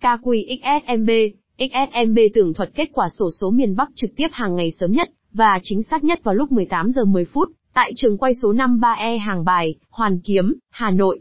KQXSMB, XSMB tường thuật kết quả sổ số miền Bắc trực tiếp hàng ngày sớm nhất và chính xác nhất vào lúc 18 giờ 10 phút tại trường quay số 53E Hàng Bài, Hoàn Kiếm, Hà Nội.